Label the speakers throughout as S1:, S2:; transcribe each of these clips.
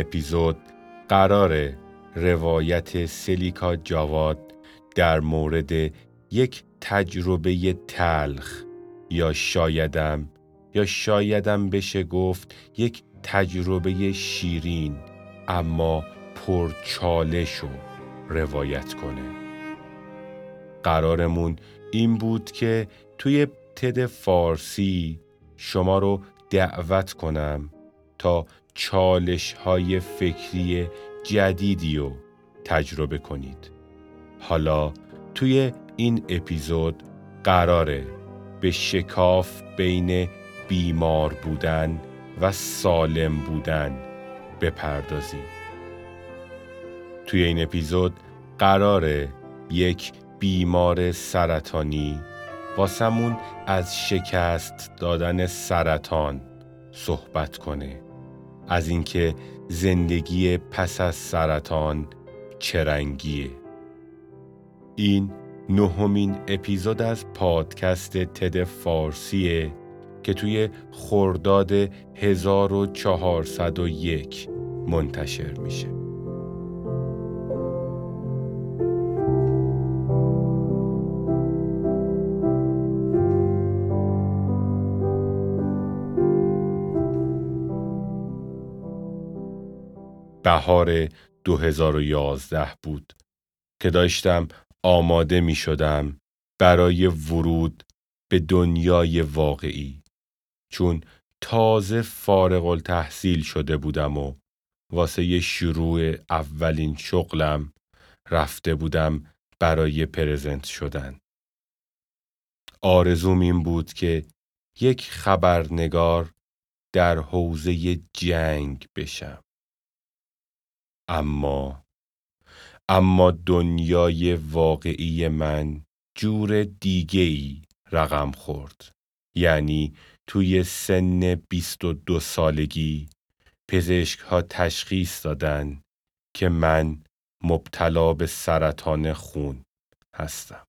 S1: اپیزود قرار روایت سلیکا جواد در مورد یک تجربه تلخ یا شایدم یا شایدم بشه گفت یک تجربه شیرین اما پرچالش رو روایت کنه. قرارمون این بود که توی تد فارسی شما رو دعوت کنم تا چالش های فکری جدیدی رو تجربه کنید. حالا توی این اپیزود قراره به شکاف بین بیمار بودن و سالم بودن بپردازیم. توی این اپیزود قراره یک بیمار سرطانی واسمون از شکست دادن سرطان صحبت کنه. از اینکه زندگی پس از سرطان چرنگیه این نهمین اپیزود از پادکست تد فارسیه که توی خرداد 1401 منتشر میشه. بهار 2011 بود که داشتم آماده می شدم برای ورود به دنیای واقعی چون تازه فارغ التحصیل شده بودم و واسه شروع اولین شغلم رفته بودم برای پرزنت شدن. آرزوم این بود که یک خبرنگار در حوزه جنگ بشم. اما اما دنیای واقعی من جور دیگه ای رقم خورد. یعنی توی سن 22 سالگی پزشک ها تشخیص دادن که من مبتلا به سرطان خون هستم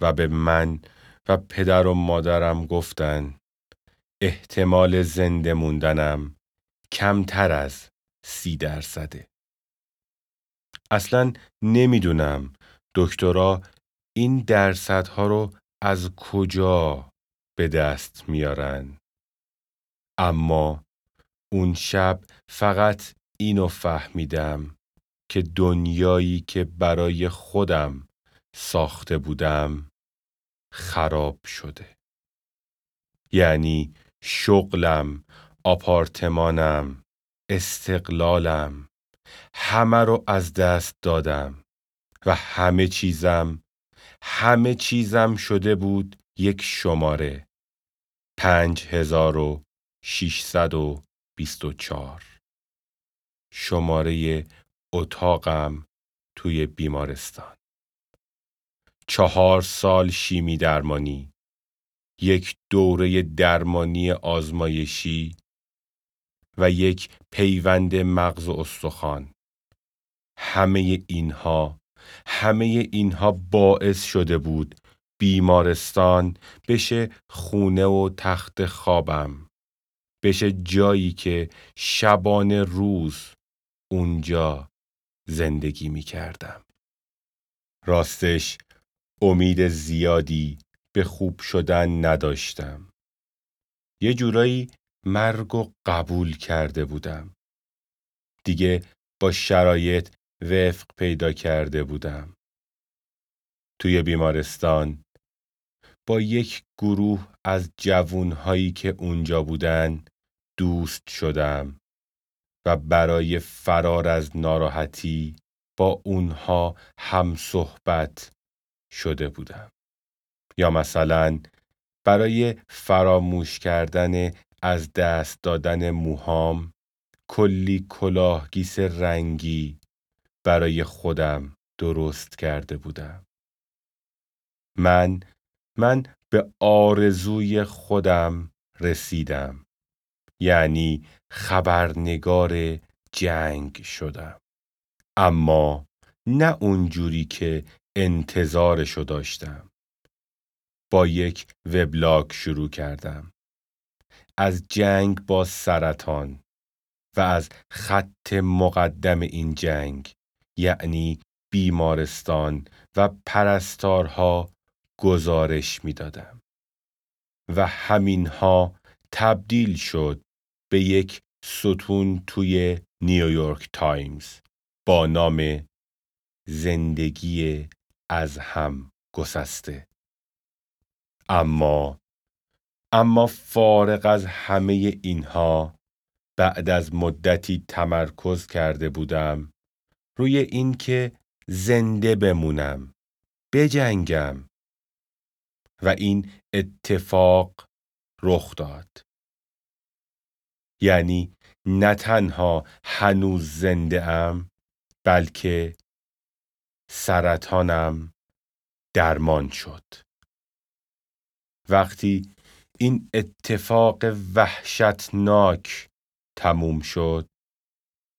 S1: و به من و پدر و مادرم گفتن احتمال زنده موندنم کمتر از سی درصده. اصلا نمی‌دونم دکترا این درصدها رو از کجا به دست میارن. اما اون شب فقط اینو فهمیدم که دنیایی که برای خودم ساخته بودم خراب شده. یعنی شغلم، آپارتمانم، استقلالم. همه رو از دست دادم و همه چیزم همه چیزم شده بود یک شماره. پنج هزار و شیشصد و بیست و چار شماره اتاقم توی بیمارستان. چهار سال شیمی درمانی. یک دوره درمانی آزمایشی و یک پیوند مغز و استخوان همه اینها همه اینها باعث شده بود بیمارستان بشه خونه و تخت خوابم بشه جایی که شبانه روز اونجا زندگی می کردم. راستش امید زیادی به خوب شدن نداشتم. یه جورایی مرگ و قبول کرده بودم. دیگه با شرایط وفق پیدا کرده بودم. توی بیمارستان با یک گروه از جوونهایی که اونجا بودن دوست شدم و برای فرار از ناراحتی با اونها هم صحبت شده بودم. یا مثلا برای فراموش کردن از دست دادن موهام کلی کلاهگیس رنگی برای خودم درست کرده بودم. من من به آرزوی خودم رسیدم. یعنی خبرنگار جنگ شدم. اما نه اونجوری که انتظارشو داشتم. با یک وبلاگ شروع کردم. از جنگ با سرطان و از خط مقدم این جنگ یعنی بیمارستان و پرستارها گزارش می‌دادم. و همینها تبدیل شد به یک ستون توی نیویورک تایمز با نام زندگی از هم گسسته. اما اما فارغ از همه اینها بعد از مدتی تمرکز کرده بودم روی اینکه زنده بمونم بجنگم. و این اتفاق رخ داد. یعنی نه تنها هنوز زنده ام بلکه سرطانم درمان شد. وقتی این اتفاق وحشتناک تموم شد.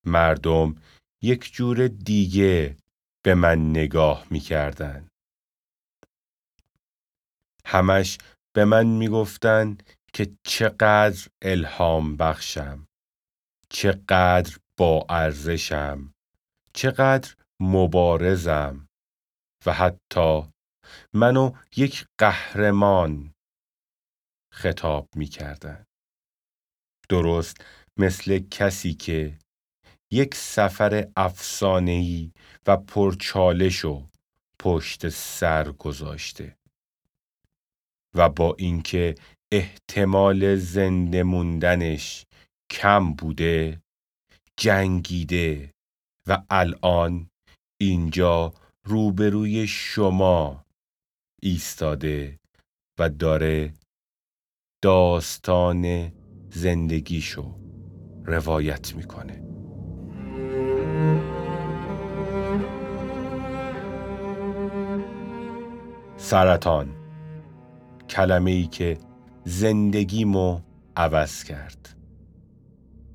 S1: مردم یک جور دیگه به من نگاه می‌کردن. همش به من می‌گفتن که چقدر الهام بخشم چقدر با ارزشم چقدر مبارزم و حتی منو یک قهرمان خطاب می کردن. درست مثل کسی که یک سفر افسانه‌ای و پرچالش و پشت سر گذاشته و با اینکه احتمال زنده موندنش کم بوده جنگیده و الان اینجا روبروی شما ایستاده و داره داستان زندگیشو روایت می‌کنه. سرطان کلمه ای که زندگیمو عوض کرد.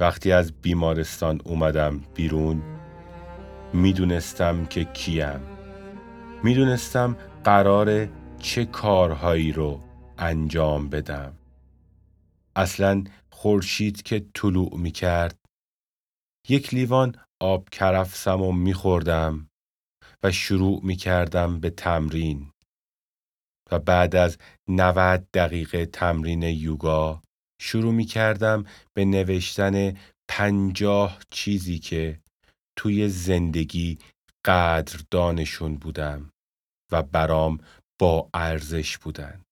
S1: وقتی از بیمارستان اومدم بیرون می‌دونستم که کیم. می‌دونستم قرار چه کارهایی رو انجام بدم. اصلا خورشید که طلوع می کرد یک لیوان آب کرفسم و می خوردم و شروع می کردم به تمرین و بعد از 90 دقیقه تمرین یوگا شروع می کردم به نوشتن پنجاه چیزی که توی زندگی قدردانشون بودم و برام با ارزش بودن.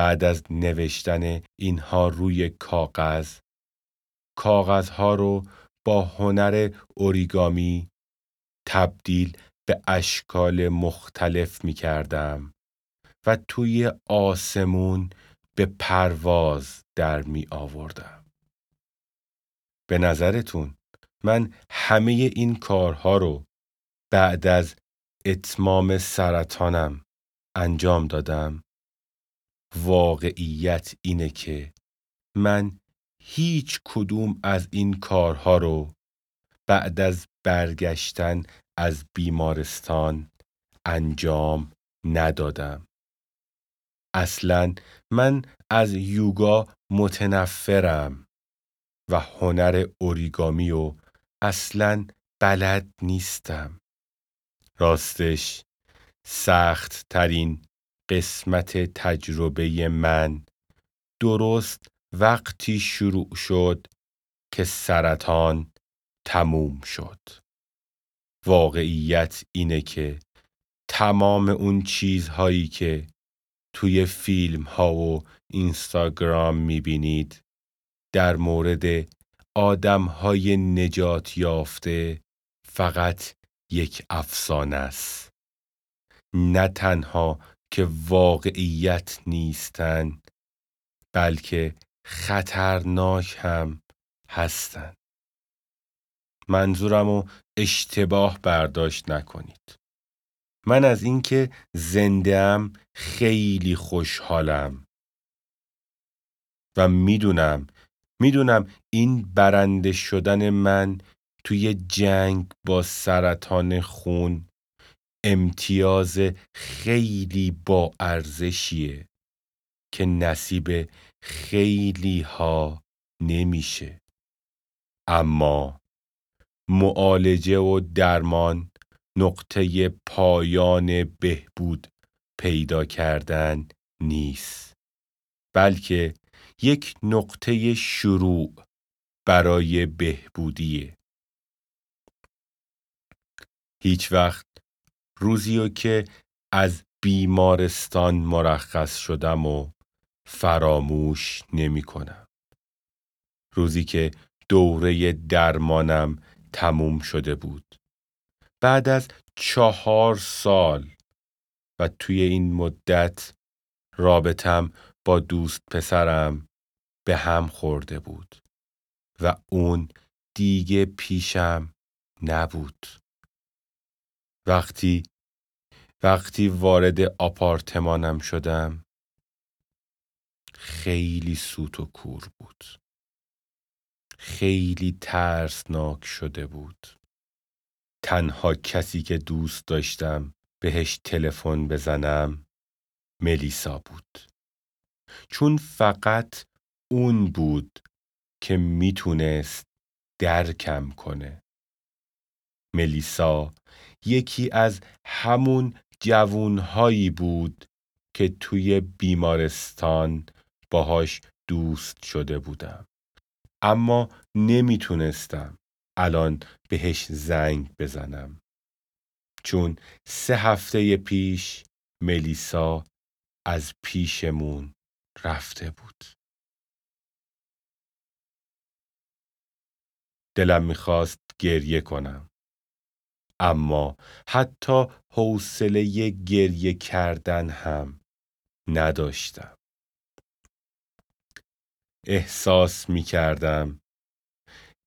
S1: بعد از نوشتن اینها روی کاغذ کاغذها رو با هنر اوریگامی تبدیل به اشکال مختلف می کردم و توی آسمون به پرواز در می آوردم. به نظرتون من همه این کارها رو بعد از اتمام سرطانم انجام دادم واقعیت اینه که من هیچ کدوم از این کارها رو بعد از برگشتن از بیمارستان انجام ندادم. اصلا من از یوگا متنفرم و هنر اوریگامی و اصلا بلد نیستم. راستش سخت ترین قسمت تجربه من درست وقتی شروع شد که سرطان تموم شد. واقعیت اینه که تمام اون چیزهایی که توی فیلم ها و اینستاگرام می‌بینید در مورد آدم های نجات یافته فقط یک افسانه است. نه تنها که واقعیت نیستن بلکه خطرناک هم هستند. منظورم رو اشتباه برداشت نکنید. من از اینکه زندهام خیلی خوشحالم و می‌دونم می‌دونم این برنده شدن من توی جنگ با سرطان خون امتیاز خیلی با ارزشیه که نصیب خیلی ها نمیشه. اما معالجه و درمان نقطه پایان بهبود پیدا کردن نیست بلکه یک نقطه شروع برای بهبودیه. هیچ وقت روزیو که از بیمارستان مرخص شدم و فراموش نمی کنم. روزی که دوره درمانم تموم شده بود. بعد از چهار سال و توی این مدت رابطم با دوست پسرم به هم خورده بود و اون دیگه پیشم نبود. وقتی وقتی وارد آپارتمانم شدم خیلی سوت و کور بود. خیلی ترسناک شده بود. تنها کسی که دوست داشتم بهش تلفن بزنم ملیسا بود. چون فقط اون بود که می‌تونست درکم کنه. ملیسا یکی از همون جوونهایی بود که توی بیمارستان باهاش دوست شده بودم. اما نمی‌تونستم الان بهش زنگ بزنم. چون سه هفته پیش ملیسا از پیشمون رفته بود. دلم می‌خواست گریه کنم. اما حتی حوصله گریه کردن هم نداشتم. احساس می کردم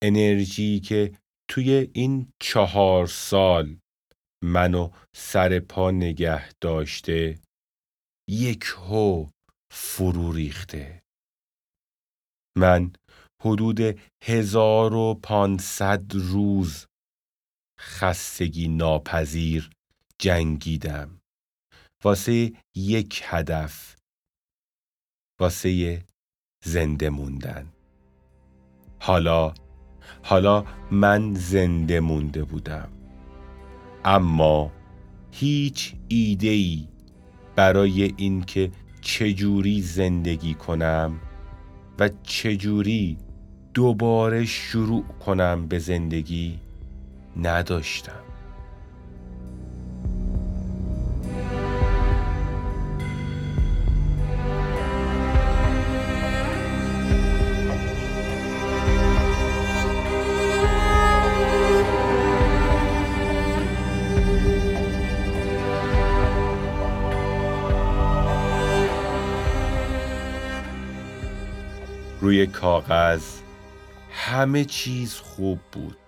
S1: انرژی که توی این چهار سال منو سر پا نگه داشته یک هو فرو ریخته. من حدود هزار و پانصد روز خستگی ناپذیر جنگیدم. واسه یک هدف واسه زنده موندن. حالا حالا من زنده مونده بودم. اما هیچ ایده ای برای اینکه چجوری زندگی کنم و چجوری دوباره شروع کنم به زندگی نداشتم. روی کاغذ همه چیز خوب بود.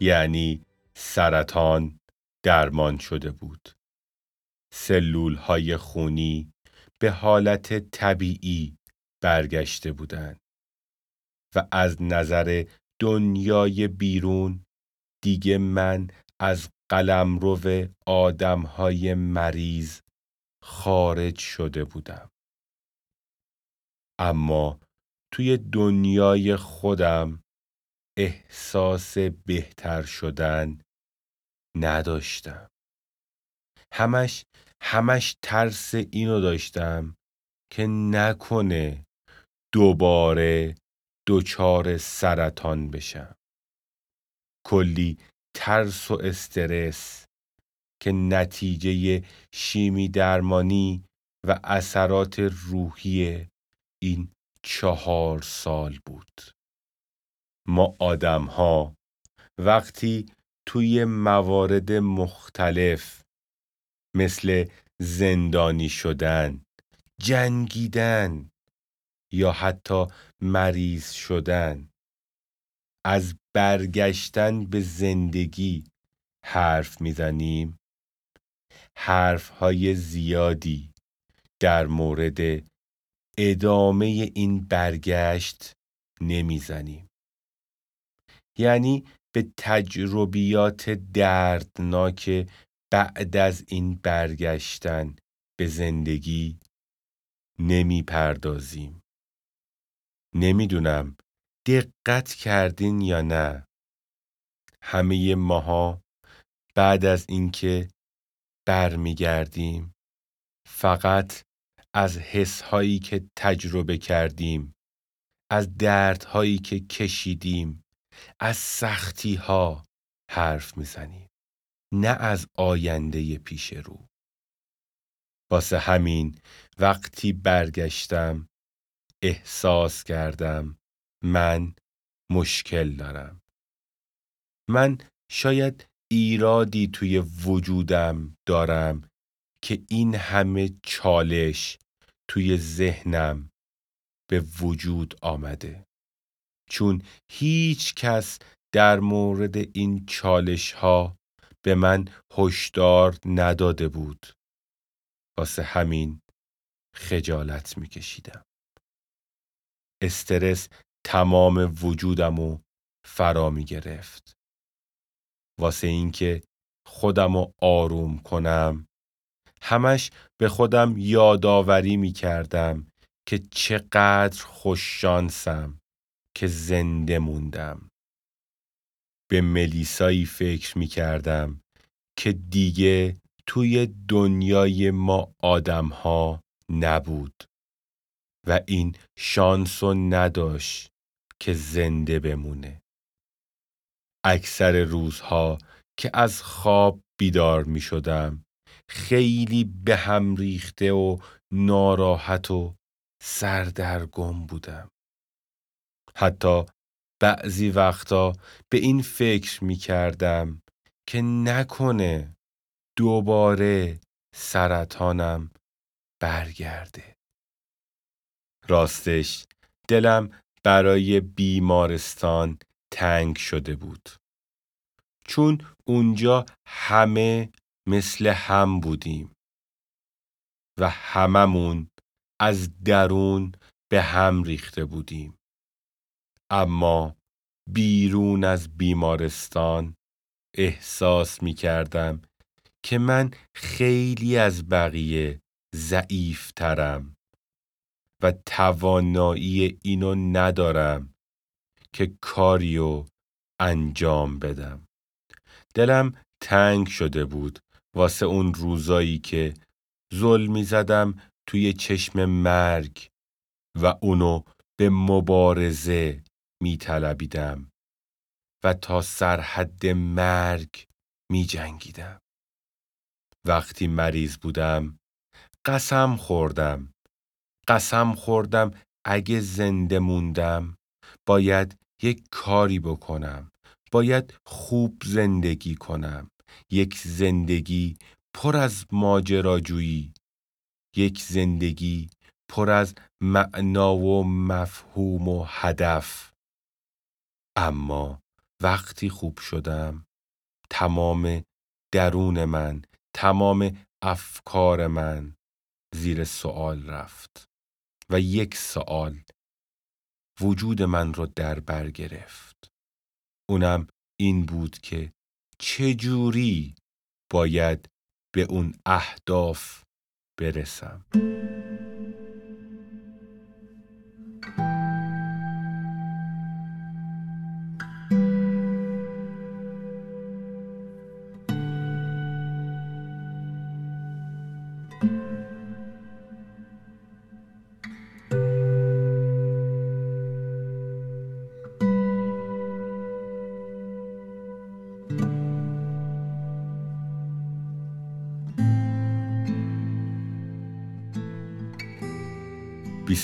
S1: یعنی سرطان درمان شده بود. سلول های خونی به حالت طبیعی برگشته بودند و از نظر دنیای بیرون دیگه من از قلمرو آدم های مریض خارج شده بودم. اما توی دنیای خودم احساس بهتر شدن نداشتم. همش همش ترس اینو داشتم که نکنه دوباره دچار سرطان بشم. کلی ترس و استرس که نتیجه شیمی درمانی و اثرات روحی این چهار سال بود. ما آدم ها وقتی توی موارد مختلف مثل زندانی شدن، جنگیدن یا حتی مریض شدن از برگشتن به زندگی حرف می‌زنیم. حرف های زیادی در مورد ادامه این برگشت نمی‌زنیم. یعنی به تجربیات دردناک بعد از این برگشتن به زندگی نمی پردازیم. نمی‌دونم دقت کردین یا نه همه ماها بعد از اینکه برمیگردیم فقط از حسهایی که تجربه کردیم از دردهایی که کشیدیم از سختی ها حرف می‌زنیم نه از آینده پیش رو. واسه همین وقتی برگشتم احساس کردم من مشکل دارم. من شاید ایرادی توی وجودم دارم که این همه چالش توی ذهنم به وجود آمده. چون هیچ کس در مورد این چالش ها به من هشدار نداده بود. واسه همین خجالت میکشیدم. استرس تمام وجودم و فرا می گرفت واسه اینکه خودم رو آروم کنم همش به خودم یادآوری می کردم که چقدر خوششانسم. که زنده موندم. به ملیسایی فکر می کردم که دیگه توی دنیای ما آدم ها نبود و این شانسو نداشت که زنده بمونه. اکثر روزها که از خواب بیدار می شدم خیلی به هم ریخته و ناراحت و سردرگم بودم. حتی بعضی وقتا به این فکر می کردم که نکنه دوباره سرطانم برگرده. راستش دلم برای بیمارستان تنگ شده بود. چون اونجا همه مثل هم بودیم و هممون از درون به هم ریخته بودیم. اما بیرون از بیمارستان احساس می کردم که من خیلی از بقیه ضعیف ترم و توانایی اینو ندارم که کاریو انجام بدم. دلم تنگ شده بود واسه اون روزایی که ظلمی زدم توی چشم مرگ و اونو به مبارزه می طلبیدم و تا سرحد مرگ می جنگیدم. وقتی مریض بودم قسم خوردم. قسم خوردم اگه زنده موندم باید یک کاری بکنم. باید خوب زندگی کنم. یک زندگی پر از ماجراجویی. یک زندگی پر از معنا و مفهوم و هدف. اما وقتی خوب شدم تمام درون من تمام افکار من زیر سوال رفت و یک سوال وجود من رو در بر گرفت. اونم این بود که چجوری باید به اون اهداف برسم.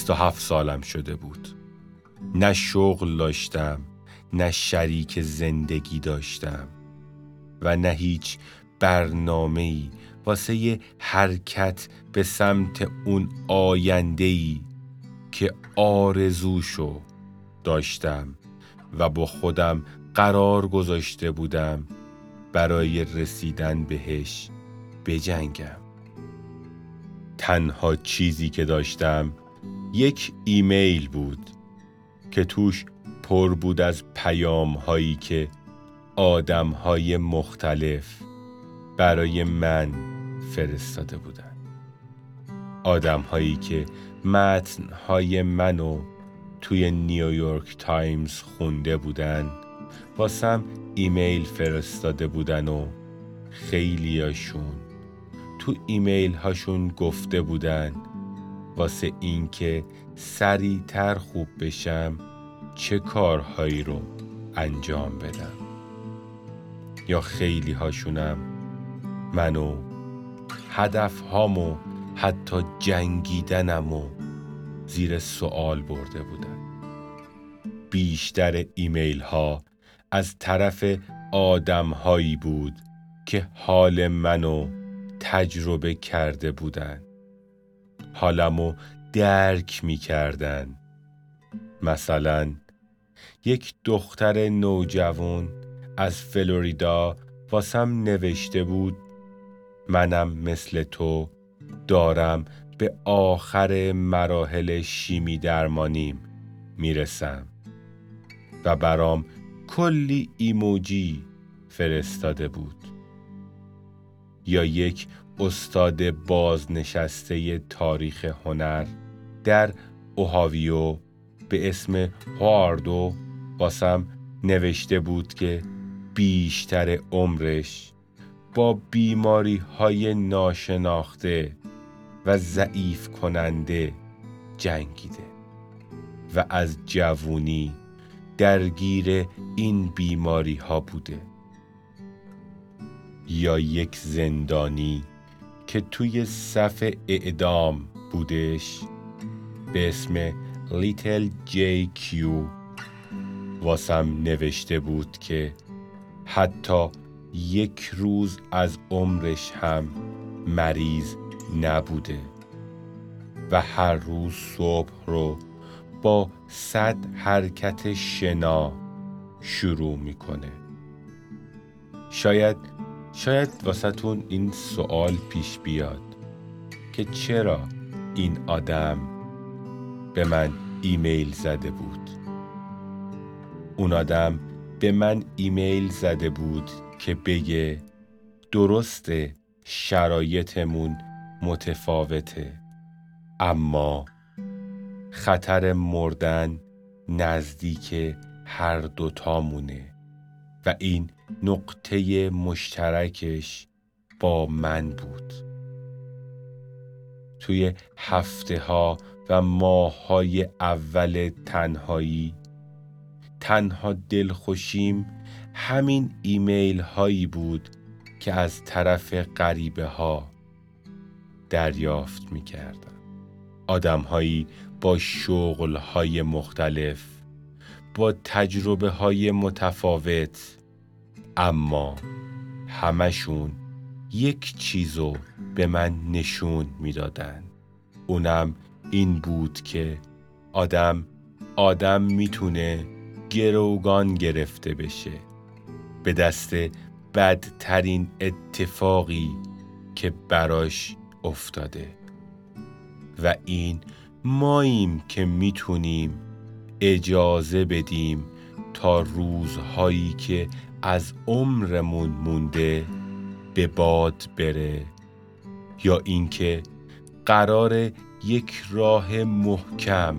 S1: بیست و هفت سالم شده بود. نه شغل داشتم نه شریک زندگی داشتم و نه هیچ برنامه‌ای واسه حرکت به سمت اون آینده‌ای که آرزوشو داشتم و با خودم قرار گذاشته بودم برای رسیدن بهش بجنگم. تنها چیزی که داشتم یک ایمیل بود که توش پر بود از پیام هایی که آدم های مختلف برای من فرستاده بودن آدم هایی که متن های منو توی نیویورک تایمز خونده بودن واسم ایمیل فرستاده بودن و خیلیاشون تو ایمیل هاشون گفته بودن واسه اینکه سریعتر خوب بشم چه کارهایی رو انجام بدم؟ یا خیلی هاشونم منو هدف هامو حتی جنگیدنم و زیر سوال برده بودن. بیشتر ایمیل ها از طرف آدم هایی بود که حال منو تجربه کرده بودن. حالمو درک می کردن مثلا یک دختر نوجوان از فلوریدا واسم نوشته بود منم مثل تو دارم به آخر مراحل شیمی درمانیم می‌رسم و برام کلی ایموجی فرستاده بود. یا یک استاد بازنشسته تاریخ هنر در اوهاویو به اسم هواردو واسم نوشته بود که بیشتر عمرش با بیماری های ناشناخته و ضعیف کننده جنگیده و از جوونی درگیر این بیماری ها بوده. یا یک زندانی که توی صف اعدام بودش به اسم لیتل جی کیو. واسم نوشته بود که حتی یک روز از عمرش هم مریض نبوده و هر روز صبح رو با صد حرکت شنا شروع می‌کنه. شاید شاید واسهتون این سوال پیش بیاد که چرا این آدم به من ایمیل زده بود؟ اون آدم به من ایمیل زده بود که بگه درسته شرایطمون متفاوته اما خطر مردن نزدیک هر دوتامونه و این نقطه مشترکش با من بود توی هفته ها و ماه های اول تنهایی تنها دلخوشیم همین ایمیل هایی بود که از طرف غریبه ها دریافت می کردم. آدم هایی با شغل های مختلف با تجربه های متفاوت اما همشون یک چیزو به من نشون می‌دادن. اونم این بود که آدم آدم می‌تونه گروگان گرفته بشه. به دست بدترین اتفاقی که براش افتاده. و این ماییم که می‌تونیم اجازه بدیم تا روزهایی که از عمرمون مونده به باد بره یا اینکه قرار یک راه محکم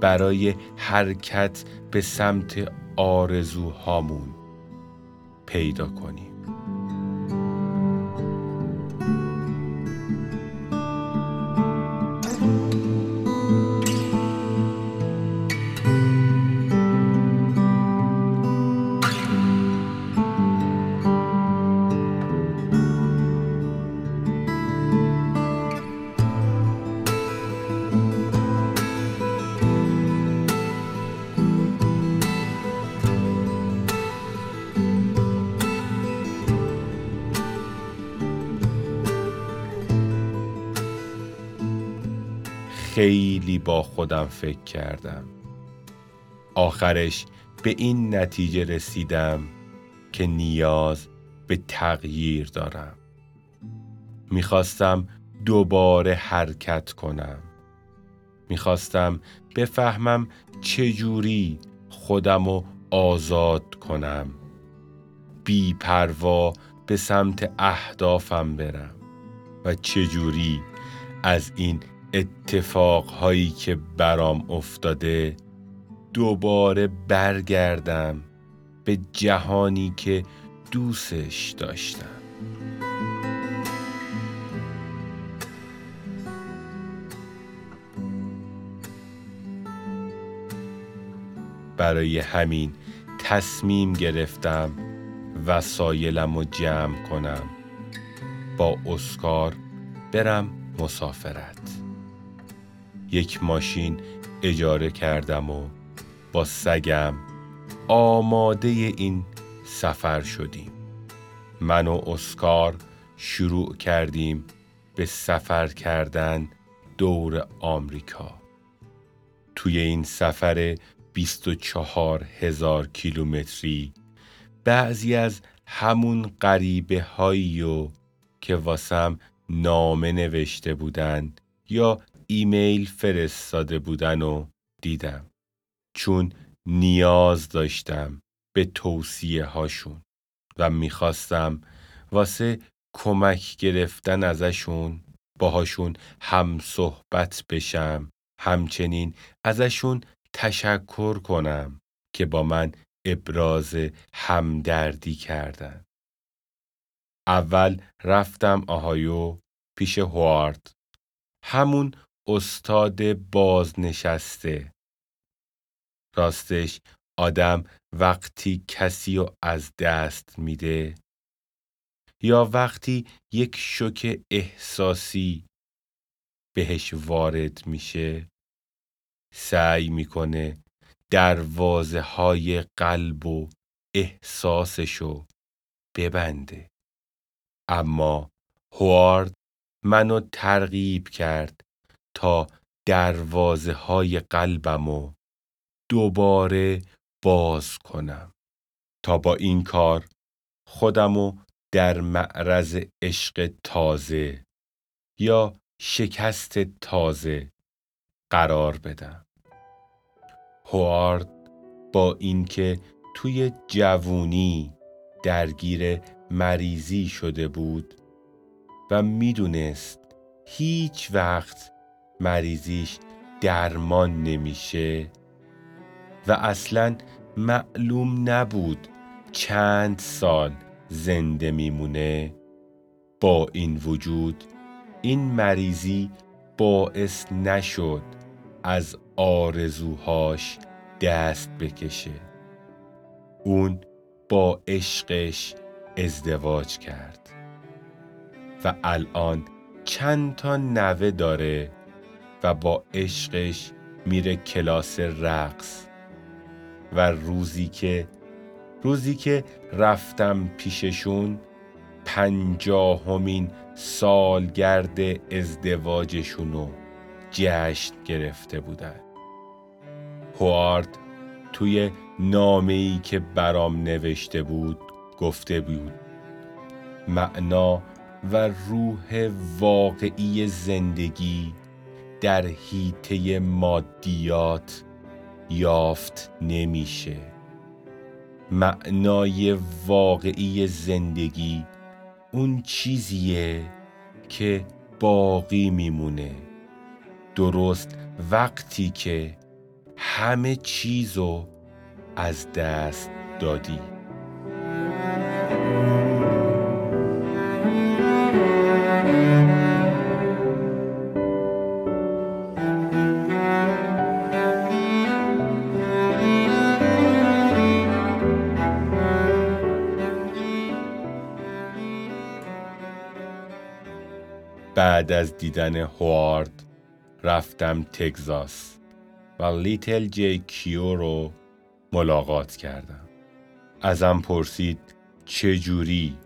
S1: برای حرکت به سمت آرزوهامون پیدا کنیم. با خودم فکر کردم. آخرش به این نتیجه رسیدم که نیاز به تغییر دارم. می‌خواستم دوباره حرکت کنم. می‌خواستم بفهمم چجوری خودم رو آزاد کنم. بی پروا به سمت اهدافم برم و چجوری از این اتفاقهایی که برام افتاده دوباره برگردم به جهانی که دوستش داشتم. برای همین تصمیم گرفتم وسایلم رو جمع کنم. با اسکار برم مسافرت. یک ماشین اجاره کردم و با سگم آماده این سفر شدیم. من و اسکار شروع کردیم به سفر کردن دور آمریکا. توی این سفر 24 هزار کیلومتری بعضی از همون غریبه هایی که واسم نامه نوشته بودن یا ایمیل فرستاده بودن و دیدم چون نیاز داشتم به توصیه هاشون و می‌خواستم واسه کمک گرفتن ازشون باهاشون هم صحبت بشم همچنین ازشون تشکر کنم که با من ابراز همدردی کردن. اول رفتم آهایو پیش هوارد همون استاد بازنشسته. راستش آدم وقتی کسی رو از دست میده یا وقتی یک شوک احساسی بهش وارد میشه سعی می‌کنه دروازه های قلب و احساسشو ببنده. اما هوارد منو ترغیب کرد تا دروازه های قلبمو دوباره باز کنم. تا با این کار خودمو در معرض عشق تازه یا شکست تازه قرار بدم. هوارد با اینکه توی جوونی درگیر مریضی شده بود و می‌دونست هیچ وقت مریضیش درمان نمیشه و اصلا معلوم نبود چند سال زنده میمونه. با این وجود این مریضی باعث نشد از آرزوهاش دست بکشه. اون با عشقش ازدواج کرد. و الان چند تا نوه داره و با عشقش میره کلاس رقص. و روزی که روزی که رفتم پیششون پنجاهمین سالگرد ازدواجشونو جشن گرفته بودن. هوارد توی نامه ای که برام نوشته بود گفته بود معنا و روح واقعی زندگی در حیطه مادیات یافت نمیشه. معنای واقعی زندگی اون چیزیه که باقی میمونه. درست وقتی که همه چیزو از دست دادی. بعد از دیدن هوارد رفتم تگزاس و لیتل جی کیو رو ملاقات کردم. ازم پرسید چجوری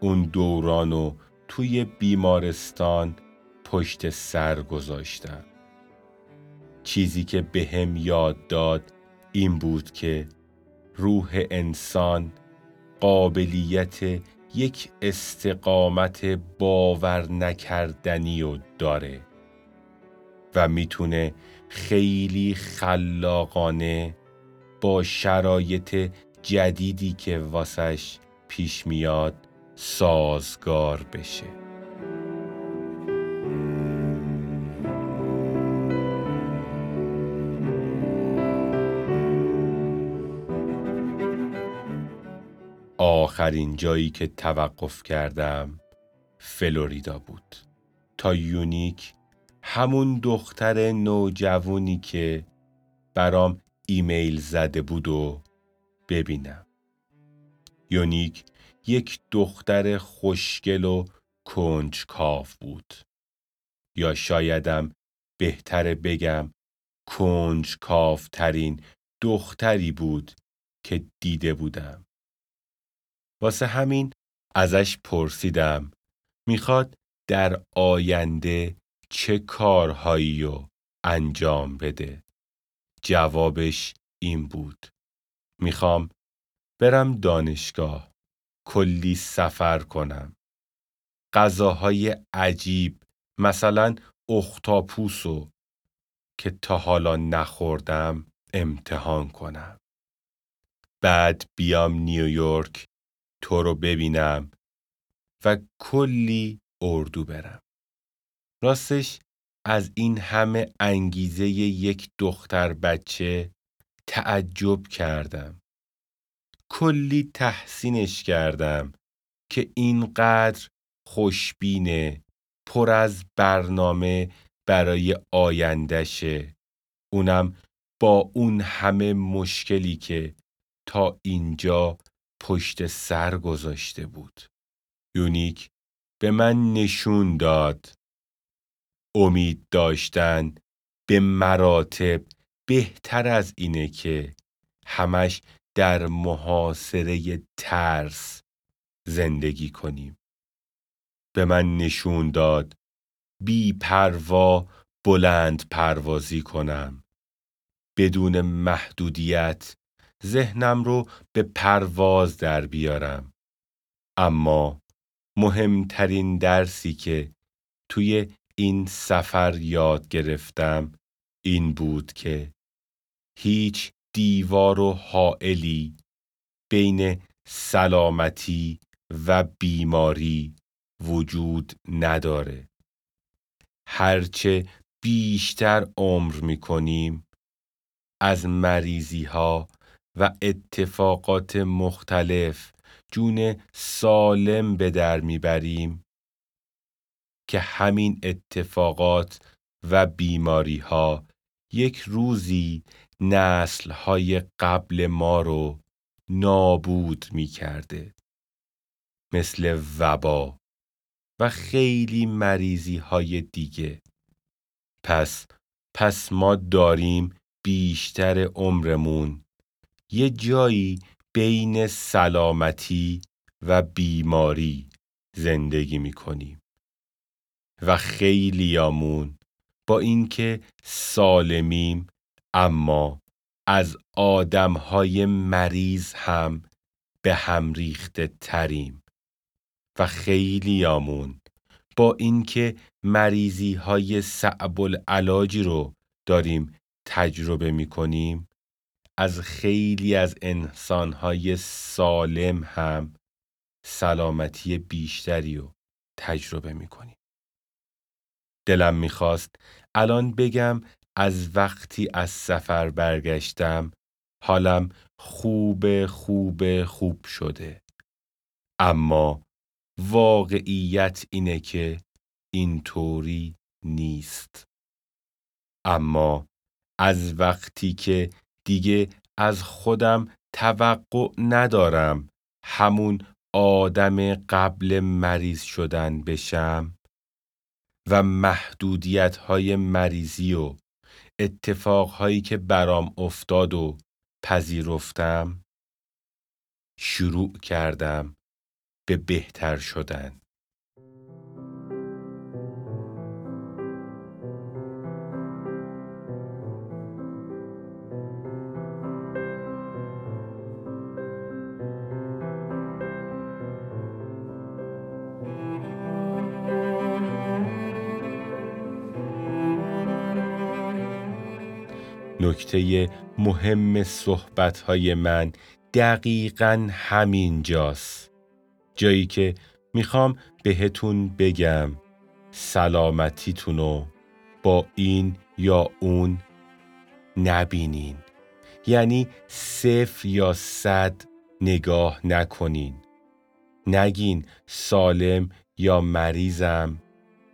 S1: اون دوران رو توی بیمارستان پشت سر گذاشتم؟ چیزی که به هم یاد داد این بود که روح انسان قابلیت یک استقامت باور نکردنی رو داره و می‌تونه خیلی خلاقانه با شرایط جدیدی که واسش پیش میاد سازگار بشه. آخرین جایی که توقف کردم فلوریدا بود. تا یونیک همون دختر نوجوونی که برام ایمیل زده بود و ببینم. یونیک یک دختر خوشگل و کنجکاو بود. یا شایدم بهتره بگم کنجکاو ترین دختری بود که دیده بودم. واسه همین ازش پرسیدم می‌خواد در آینده چه کارهایی رو انجام بده؟ جوابش این بود. می‌خوام برم دانشگاه کلی سفر کنم. غذاهای عجیب مثلا اختاپوسو که تا حالا نخوردم امتحان کنم. بعد بیام نیویورک تو رو ببینم و کلی اردو برم. راستش از این همه انگیزه یک دختر بچه تعجب کردم. کلی تحسینش کردم که اینقدر خوشبینه پر از برنامه برای آیندهشه. اونم با اون همه مشکلی که تا اینجا پشت سر گذاشته بود. یونیک به من نشون داد. امید داشتن به مراتب بهتر از اینه که همش در محاصره ترس زندگی کنیم. به من نشون داد بی پروا بلند پروازی کنم. بدون محدودیت ذهنم رو به پرواز در بیارم. اما مهمترین درسی که توی این سفر یاد گرفتم این بود که هیچ دیوار و حائلی بین سلامتی و بیماری وجود نداره. هرچه بیشتر عمر می کنیم از مریضی ها و اتفاقات مختلف جون سالم به در می‌بریم که همین اتفاقات و بیماری ها یک روزی نسل های قبل ما رو نابود می کرده. مثل وبا و خیلی مریضی های دیگه. پس پس ما داریم بیشتر عمرمون یه جایی بین سلامتی و بیماری زندگی می کنیم و خیلیامون با اینکه سالمیم اما از آدمهای مریض هم به هم ریخته تریم. و خیلیامون با اینکه مریضی های صعب العلاجی رو داریم تجربه می کنیم از خیلی از انسانهای سالم هم سلامتی بیشتری رو تجربه می کنیم. دلم می‌خواست الان بگم از وقتی از سفر برگشتم حالم خوب خوب خوب شده. اما واقعیت اینه که اینطوری نیست. اما از وقتی که دیگه از خودم توقع ندارم همون آدم قبل مریض شدن بشم و محدودیت های مریضی و اتفاق هایی که برام افتاد و پذیرفتم شروع کردم به بهتر شدن. نکته مهم صحبتهای من دقیقا همین جاست. جایی که می‌خوام بهتون بگم سلامتیتونو با این یا اون نبینین. یعنی صفر یا صد نگاه نکنین نگین سالم یا مریضم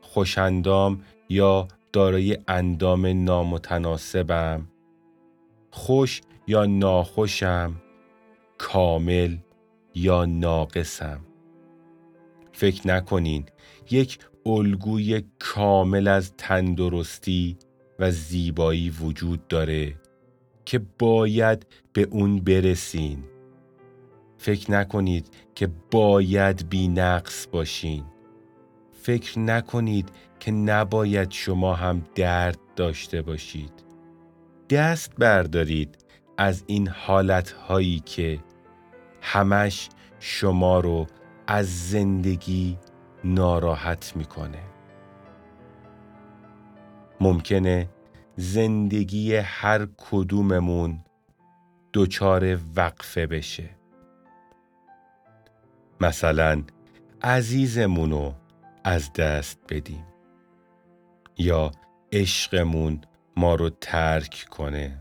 S1: خوشندام یا دارای اندام نامتناسبم خوش یا ناخوشم کامل یا ناقصم. فکر نکنین یک الگوی کامل از تندرستی و زیبایی وجود داره که باید به اون برسین. فکر نکنید که باید بی نقص باشین. فکر نکنید که نباید شما هم درد داشته باشید. دست بردارید از این حالت هایی که همش شما رو از زندگی ناراحت می‌کنه. ممکنه زندگی هر کدوممون دچار وقفه بشه. مثلا عزیزمونو از دست بدیم یا عشقمون ما رو ترک کنه.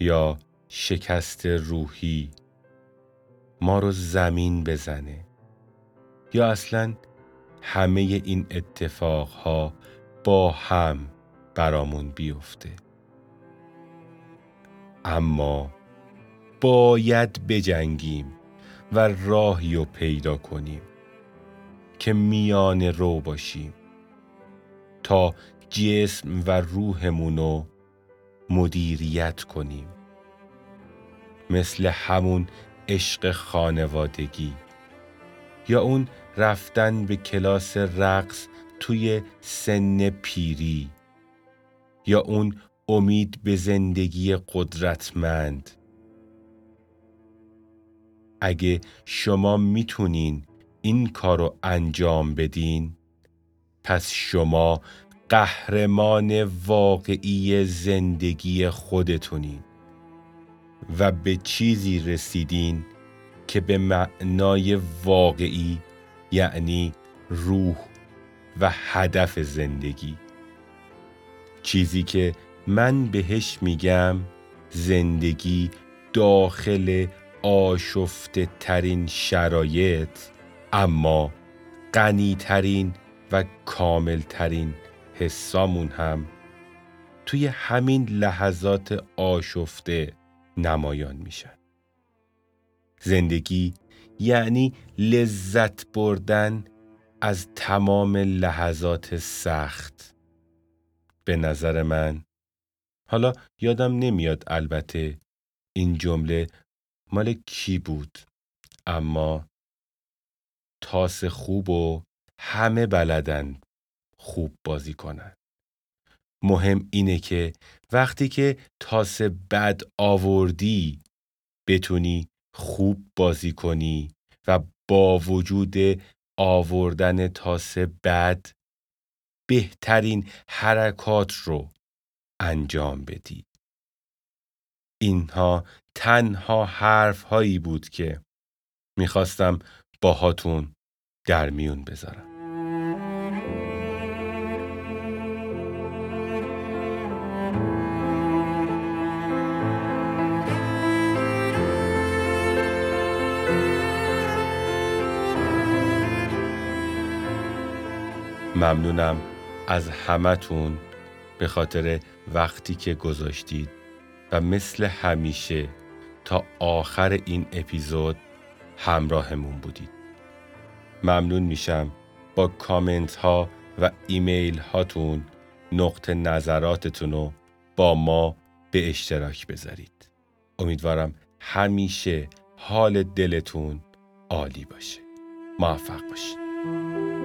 S1: یا شکست روحی ما رو زمین بزنه. یا اصلا همه این اتفاقها با هم برامون بیفته. اما باید بجنگیم و راهی رو پیدا کنیم که میان رو باشیم تا جسم و روحمون رو مدیریت کنیم. مثل همون عشق خانوادگی. یا اون رفتن به کلاس رقص توی سن پیری. یا اون امید به زندگی قدرتمند. اگه شما می‌تونین این کار رو انجام بدین پس شما قهرمان واقعی زندگی خودتونین و به چیزی رسیدین که به معنای واقعی یعنی روح و هدف زندگی. چیزی که من بهش میگم زندگی داخل آشفته ترین شرایط اما غنی ترین و کامل ترین حسامون هم توی همین لحظات آشفته نمایان میشن. زندگی یعنی لذت بردن از تمام لحظات سخت. به نظر من حالا یادم نمیاد البته این جمله مال کی بود اما تاس خوب و همه بلدن خوب بازی کنن مهم اینه که وقتی که تاس بد آوردی بتونی خوب بازی کنی و با وجود آوردن تاس بد بهترین حرکات رو انجام بدی. اینها تنها حرف هایی بود که می‌خواستم باهاتون در میون بذارم. ممنونم از همتون به خاطر وقتی که گذاشتید و مثل همیشه تا آخر این اپیزود همراهمون بودید. ممنون میشم با کامنت ها و ایمیل هاتون نقط نظراتتون رو با ما به اشتراک بذارید. امیدوارم همیشه حال دلتون عالی باشه. موفق باشید.